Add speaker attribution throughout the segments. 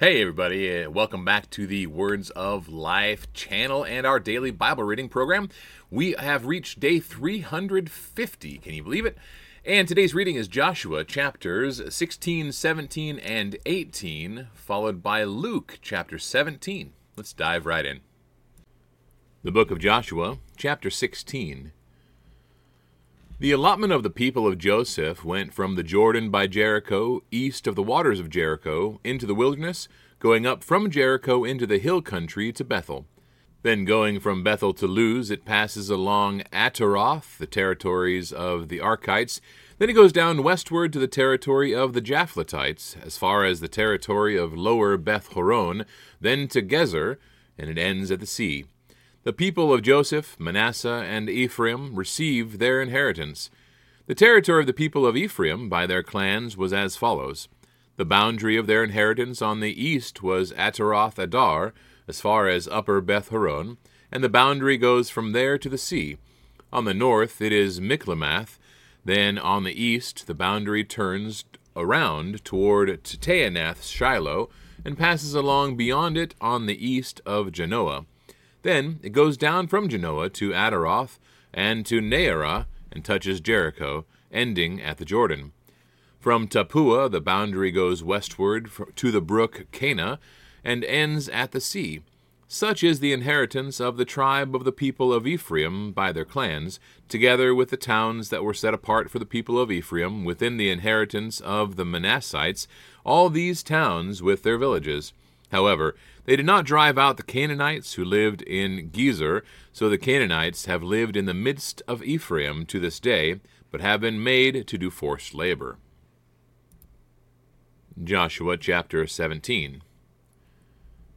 Speaker 1: Hey, everybody, welcome back to the Words of Life channel and our daily Bible reading program. We have reached day 350. Can you believe it? And today's reading is Joshua chapters 16, 17, and 18, followed by Luke chapter 17. Let's dive right in. The book of Joshua, chapter 16. The allotment of the people of Joseph went from the Jordan by Jericho, east of the waters of Jericho, into the wilderness, going up from Jericho into the hill country to Bethel. Then going from Bethel to Luz, it passes along Ataroth, the territories of the Arkites. Then it goes down westward to the territory of the Japhletites, as far as the territory of lower Beth Horon, then to Gezer, and it ends at the sea. The people of Joseph, Manasseh, and Ephraim received their inheritance. The territory of the people of Ephraim by their clans was as follows. The boundary of their inheritance on the east was Ataroth Adar, as far as upper Beth Horon, and the boundary goes from there to the sea. On the north it is Michmethath. Then on the east the boundary turns around toward Taanath Shiloh, and passes along beyond it on the east of Janoah. Then it goes down from Janoah to Ataroth and to Naarah and touches Jericho, ending at the Jordan. From Tappuah, the boundary goes westward to the brook Kanah and ends at the sea. Such is the inheritance of the tribe of the people of Ephraim by their clans, together with the towns that were set apart for the people of Ephraim within the inheritance of the Manassites, all these towns with their villages. However, they did not drive out the Canaanites who lived in Gezer, so the Canaanites have lived in the midst of Ephraim to this day, but have been made to do forced labor. Joshua chapter 17.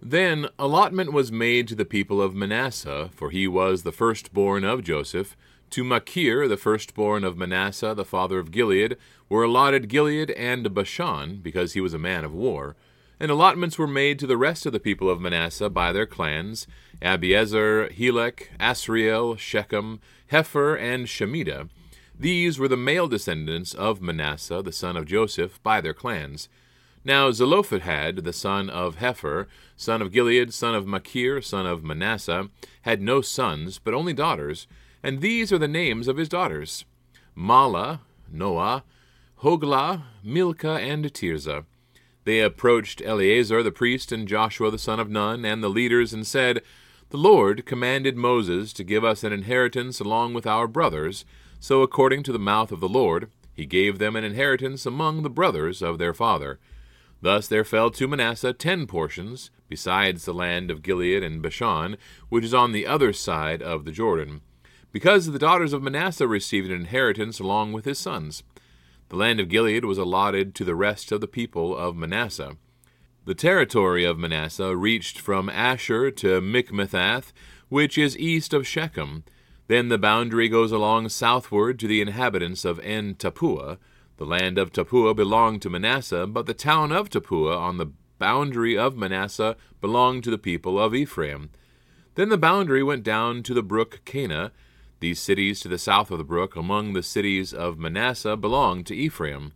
Speaker 1: Then allotment was made to the people of Manasseh, for he was the firstborn of Joseph. To Machir, the firstborn of Manasseh, the father of Gilead, were allotted Gilead and Bashan, because he was a man of war. And allotments were made to the rest of the people of Manasseh by their clans Abiezer, Helek, Asriel, Shechem, Hepher, and Shemida. These were the male descendants of Manasseh, the son of Joseph, by their clans. Now Zelophehad, the son of Hepher, son of Gilead, son of Machir, son of Manasseh, had no sons, but only daughters, and these are the names of his daughters Mahlah, Noah, Hoglah, Milcah, and Tirzah. They approached Eleazar the priest and Joshua the son of Nun and the leaders and said, The Lord commanded Moses to give us an inheritance along with our brothers, so according to the mouth of the Lord, he gave them an inheritance among the brothers of their father. Thus there fell to Manasseh ten portions, besides the land of Gilead and Bashan, which is on the other side of the Jordan, because the daughters of Manasseh received an inheritance along with his sons. The land of Gilead was allotted to the rest of the people of Manasseh. The territory of Manasseh reached from Asher to Michmethath, which is east of Shechem. Then the boundary goes along southward to the inhabitants of En Tappuah. The land of Tappuah belonged to Manasseh, but the town of Tappuah on the boundary of Manasseh belonged to the people of Ephraim. Then the boundary went down to the brook Kanah, these cities to the south of the brook, among the cities of Manasseh, belong to Ephraim.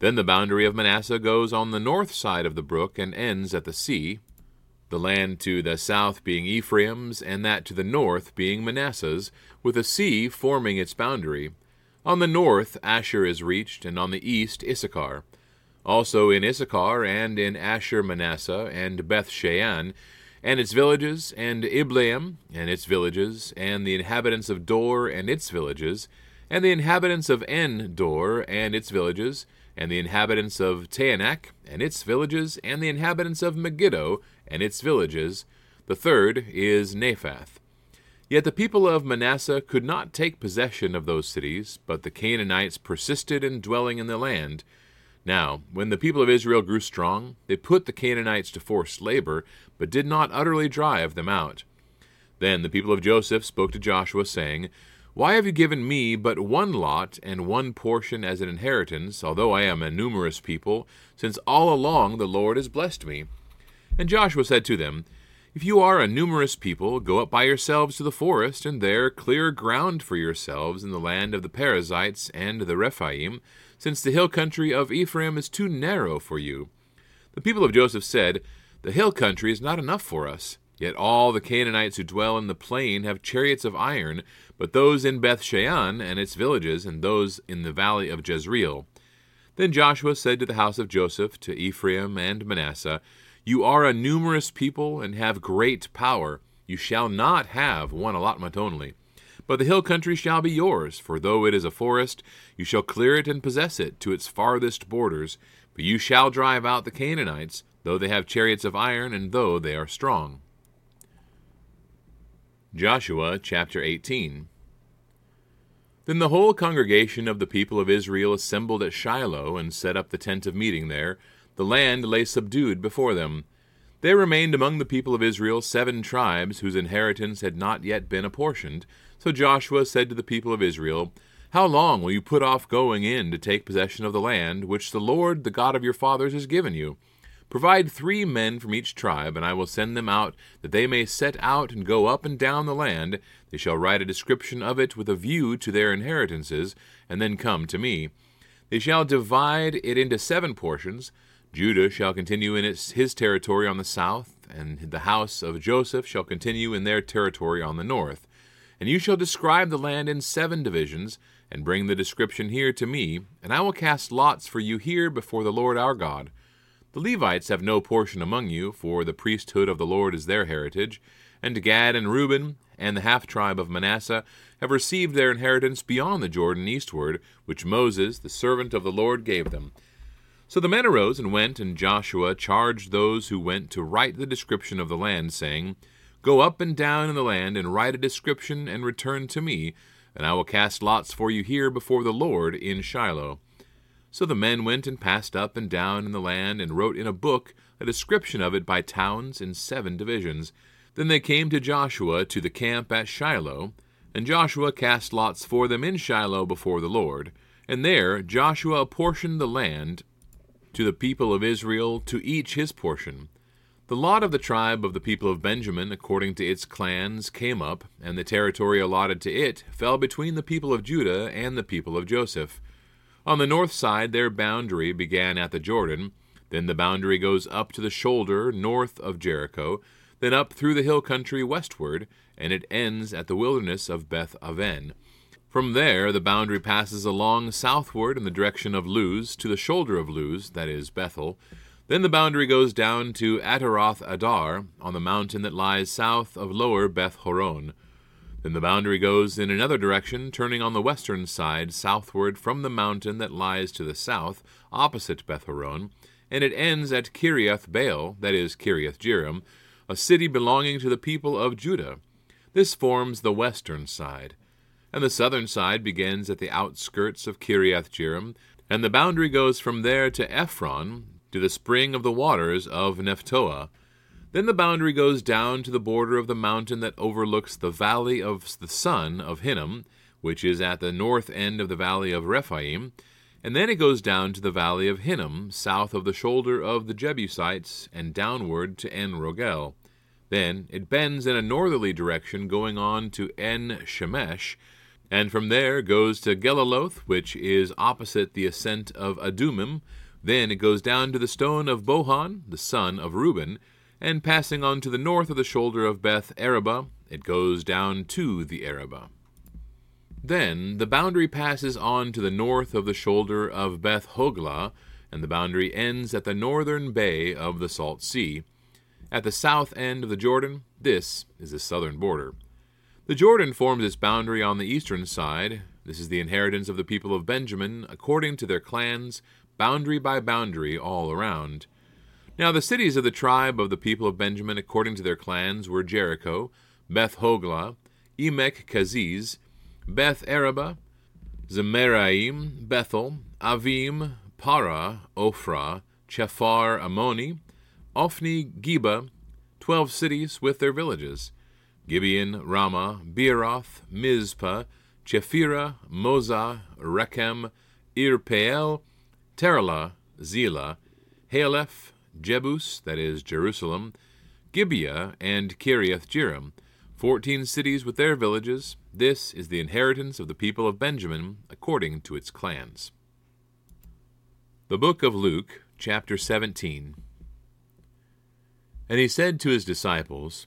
Speaker 1: Then the boundary of Manasseh goes on the north side of the brook and ends at the sea, the land to the south being Ephraim's, and that to the north being Manasseh's, with the sea forming its boundary. On the north Asher is reached, and on the east Issachar. Also in Issachar and in Asher Manasseh and Beth Shean and its villages, and Ibleam and its villages, and the inhabitants of Dor and its villages, and the inhabitants of En Dor and its villages, and the inhabitants of Taanach and its villages, and the inhabitants of Megiddo and its villages. The third is Naphath. Yet the people of Manasseh could not take possession of those cities, but the Canaanites persisted in dwelling in the land. Now, when the people of Israel grew strong, they put the Canaanites to forced labor, but did not utterly drive them out. Then the people of Joseph spoke to Joshua, saying, Why have you given me but one lot and one portion as an inheritance, although I am a numerous people, since all along the Lord has blessed me? And Joshua said to them, If you are a numerous people, go up by yourselves to the forest, and there clear ground for yourselves in the land of the Perizzites and the Rephaim, since the hill country of Ephraim is too narrow for you. The people of Joseph said, The hill country is not enough for us. Yet all the Canaanites who dwell in the plain have chariots of iron, but those in Beth Shean and its villages, and those in the valley of Jezreel. Then Joshua said to the house of Joseph, to Ephraim and Manasseh, You are a numerous people and have great power. You shall not have one allotment only. But the hill country shall be yours, for though it is a forest, you shall clear it and possess it to its farthest borders. But you shall drive out the Canaanites, though they have chariots of iron, and though they are strong. Joshua chapter 18 Then the whole congregation of the people of Israel assembled at Shiloh, and set up the tent of meeting there. The land lay subdued before them. There remained among the people of Israel seven tribes whose inheritance had not yet been apportioned. So Joshua said to the people of Israel, How long will you put off going in to take possession of the land which the Lord, the God of your fathers, has given you? Provide three men from each tribe, and I will send them out, that they may set out and go up and down the land. They shall write a description of it with a view to their inheritances, and then come to me. They shall divide it into seven portions. Judah shall continue in its, his territory on the south, and the house of Joseph shall continue in their territory on the north. And you shall describe the land in seven divisions, and bring the description here to me, and I will cast lots for you here before the Lord our God. The Levites have no portion among you, for the priesthood of the Lord is their heritage. And Gad and Reuben and the half tribe of Manasseh have received their inheritance beyond the Jordan eastward, which Moses, the servant of the Lord, gave them. So the men arose and went, and Joshua charged those who went to write the description of the land, saying, Go up and down in the land, and write a description, and return to me, and I will cast lots for you here before the Lord in Shiloh. So the men went and passed up and down in the land, and wrote in a book a description of it by towns in seven divisions. Then they came to Joshua to the camp at Shiloh, and Joshua cast lots for them in Shiloh before the Lord. And there Joshua apportioned the land to the people of Israel, to each his portion. The lot of the tribe of the people of Benjamin, according to its clans, came up, and the territory allotted to it fell between the people of Judah and the people of Joseph. On the north side, their boundary began at the Jordan. Then the boundary goes up to the shoulder north of Jericho, then up through the hill country westward, and it ends at the wilderness of Beth Aven. From there, the boundary passes along southward in the direction of Luz to the shoulder of Luz, that is, Bethel. Then the boundary goes down to Ataroth Adar, on the mountain that lies south of lower Beth Horon. Then the boundary goes in another direction, turning on the western side southward from the mountain that lies to the south, opposite Beth Horon, and it ends at Kiriath Baal, that is, Kiriath Jearim, a city belonging to the people of Judah. This forms the western side. And the southern side begins at the outskirts of Kiriath Jearim, and the boundary goes from there to Ephron, to the spring of the waters of Nephtoah, then the boundary goes down to the border of the mountain that overlooks the valley of the son of Hinnom, which is at the north end of the valley of Rephaim, and then it goes down to the valley of Hinnom, south of the shoulder of the Jebusites, and downward to En Rogel. Then it bends in a northerly direction, going on to En Shemesh, and from there goes to Geliloth, which is opposite the ascent of Adumim. Then it goes down to the stone of Bohan, the son of Reuben, and passing on to the north of the shoulder of Beth Araba, it goes down to the Araba. Then the boundary passes on to the north of the shoulder of Beth Hoglah, and the boundary ends at the northern bay of the Salt Sea. At the south end of the Jordan, this is the southern border. The Jordan forms its boundary on the eastern side. This is the inheritance of the people of Benjamin, according to their clans, boundary by boundary all around. Now the cities of the tribe of the people of Benjamin according to their clans were Jericho, Beth Hoglah, Emek Keziz, Beth Araba, Zemaraim, Bethel, Avim, Para, Ophrah, Chephar Ammoni, Ophni Geba, twelve cities with their villages, Gibeon, Ramah, Beeroth, Mizpah, Chephirah, Moza, Rechem, Irpeel, Terah, Zelah, Haleph, Jebus, that is, Jerusalem, Gibeah, and Kiriath Jearim, fourteen cities with their villages. This is the inheritance of the people of Benjamin, according to its clans. The Book of Luke, chapter 17. And he said to his disciples,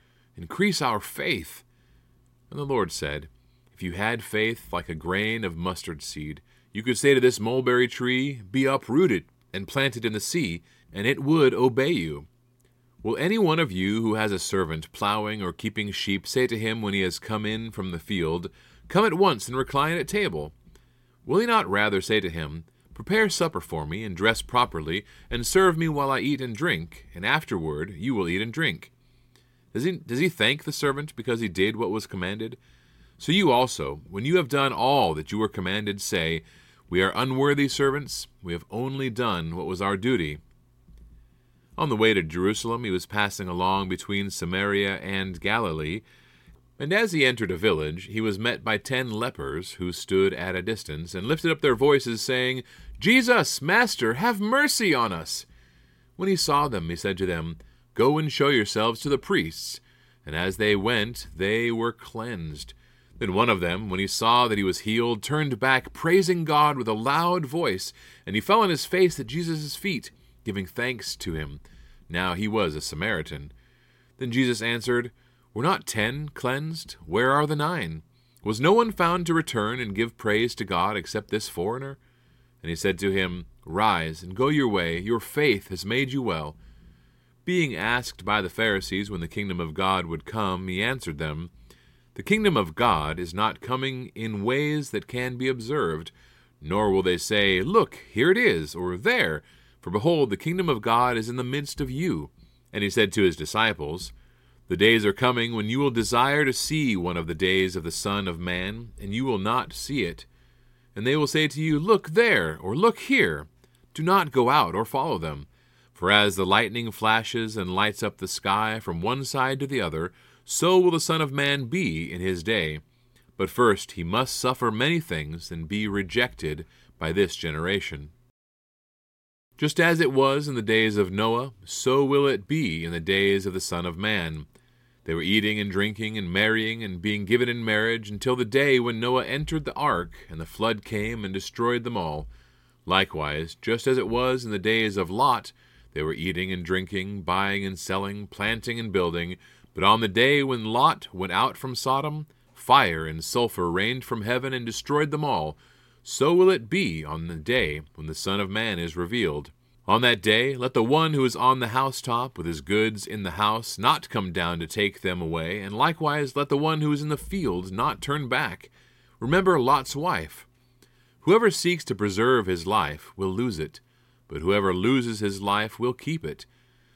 Speaker 1: Increase our faith. And the Lord said, if you had faith like a grain of mustard seed, you could say to this mulberry tree, Be uprooted and planted in the sea, and it would obey you. Will any one of you who has a servant plowing or keeping sheep say to him when he has come in from the field, Come at once and recline at table? Will he not rather say to him, Prepare supper for me, and dress properly, and serve me while I eat and drink, and afterward you will eat and drink? Does he, does he thank the servant because he did what was commanded? So you also, when you have done all that you were commanded, say, We are unworthy servants, we have only done what was our duty. On the way to Jerusalem, he was passing along between Samaria and Galilee, and as he entered a village, he was met by ten lepers who stood at a distance and lifted up their voices, saying, Jesus, Master, have mercy on us. When he saw them, he said to them, Go and show yourselves to the priests. And as they went, they were cleansed. Then one of them, when he saw that he was healed, turned back, praising God with a loud voice, and he fell on his face at Jesus' feet, giving thanks to him. Now he was a Samaritan. Then Jesus answered, Were not ten cleansed? Where are the nine? Was no one found to return and give praise to God except this foreigner? And he said to him, Rise and go your way, your faith has made you well. Being asked by the Pharisees when the kingdom of God would come, he answered them, the kingdom of God is not coming in ways that can be observed, nor will they say, Look, here it is, or there, for behold, the kingdom of God is in the midst of you. And he said to his disciples, The days are coming when you will desire to see one of the days of the Son of Man, and you will not see it. And they will say to you, Look there, or look here. Do not go out or follow them. For as the lightning flashes and lights up the sky from one side to the other, so will the Son of Man be in his day. But first he must suffer many things and be rejected by this generation. Just as it was in the days of Noah, so will it be in the days of the Son of Man. They were eating and drinking and marrying and being given in marriage until the day when Noah entered the ark, and the flood came and destroyed them all. Likewise, just as it was in the days of Lot, they were eating and drinking, buying and selling, planting and building. But on the day when Lot went out from Sodom, fire and sulphur rained from heaven and destroyed them all. So will it be on the day when the Son of Man is revealed. On that day, let the one who is on the housetop with his goods in the house not come down to take them away, and likewise let the one who is in the field not turn back. Remember Lot's wife. Whoever seeks to preserve his life will lose it, but whoever loses his life will keep it.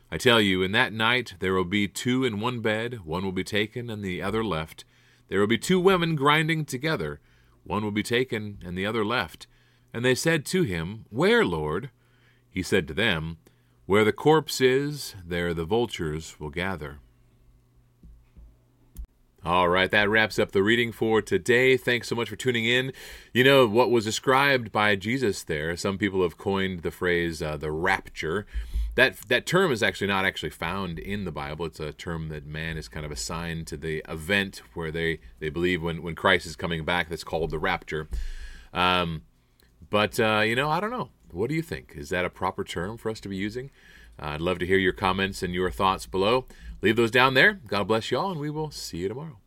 Speaker 1: I tell you, in that night there will be two in one bed, one will be taken and the other left. There will be two women grinding together, one will be taken and the other left. And they said to him, Where, Lord? He said to them, Where the corpse is, there the vultures will gather. All right, that wraps up the reading for today. Thanks so much for tuning in. You know, what was described by Jesus there, some people have coined the phrase uh, the rapture that that term is actually not actually found in the Bible. It's a term that man is kind of assigned to the event where they they believe when when Christ is coming back. That's called the rapture. Um, but uh, you know, I don't know. What do you think? Is that a proper term for us to be using? Uh, I'd love to hear your comments and your thoughts below. Leave those down there. God bless y'all, and we will see you tomorrow.